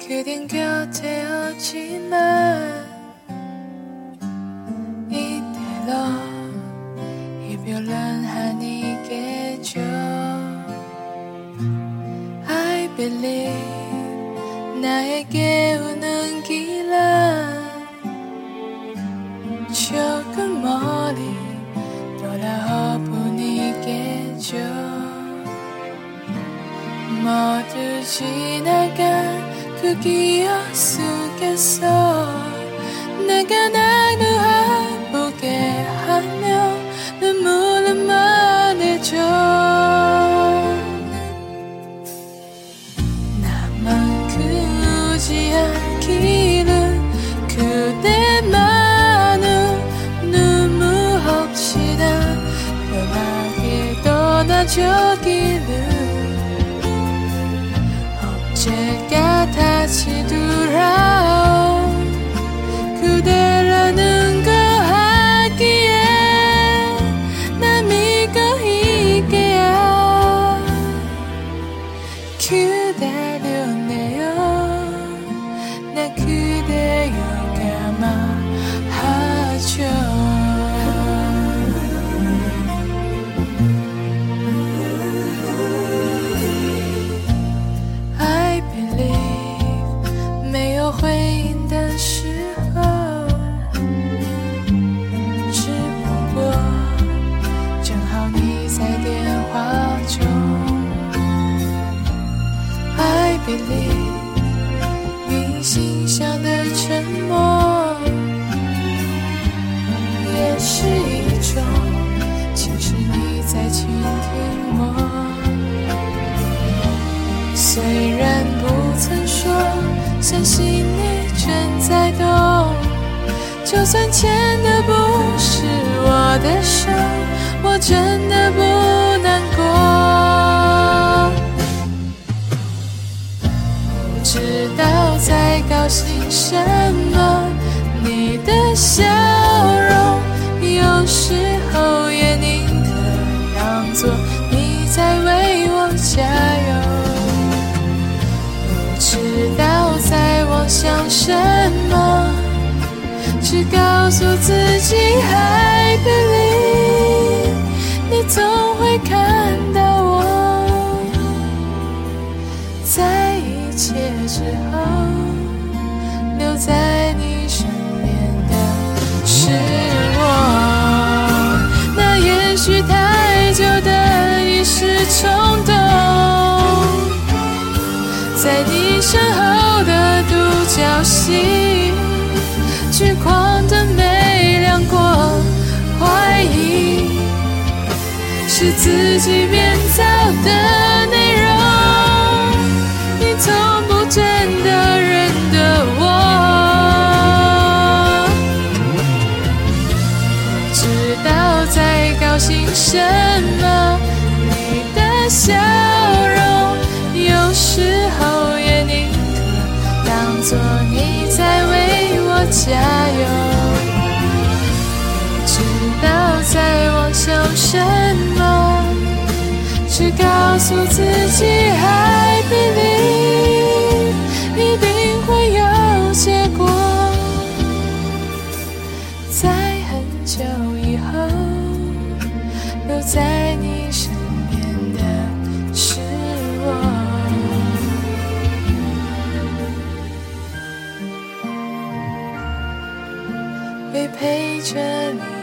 그댄 곁에 어찌나 이대로 이별은 아니겠죠. I believe 나에게 오는 길은 조금 멀리 돌아와 보니겠죠. 모두 지나간 그 기억 속에서 내가 날 놓아보게 하며 눈물은 말해줘 나만 크지 않기는 그대만은 눈물 없이 난 편하게 떠나주기를 起度。有回应的时候，只不过正好你在电话中。I believe 你心上的沉默，也是一种，其实你在倾听我。虽然，相信你正在懂。就算牵的不是我的手，我真的不难过。不知道在高兴什么，你的笑什么，只告诉自己 I believe 你总会看到在你身后的独角戏，聚光灯没亮过，怀疑是自己编造的内容。你从不真的认得我，不知道在高兴什么，你的笑什么，只告诉自己 I believe 一定会有结果，在很久以后留在你身边的是我。会陪着你。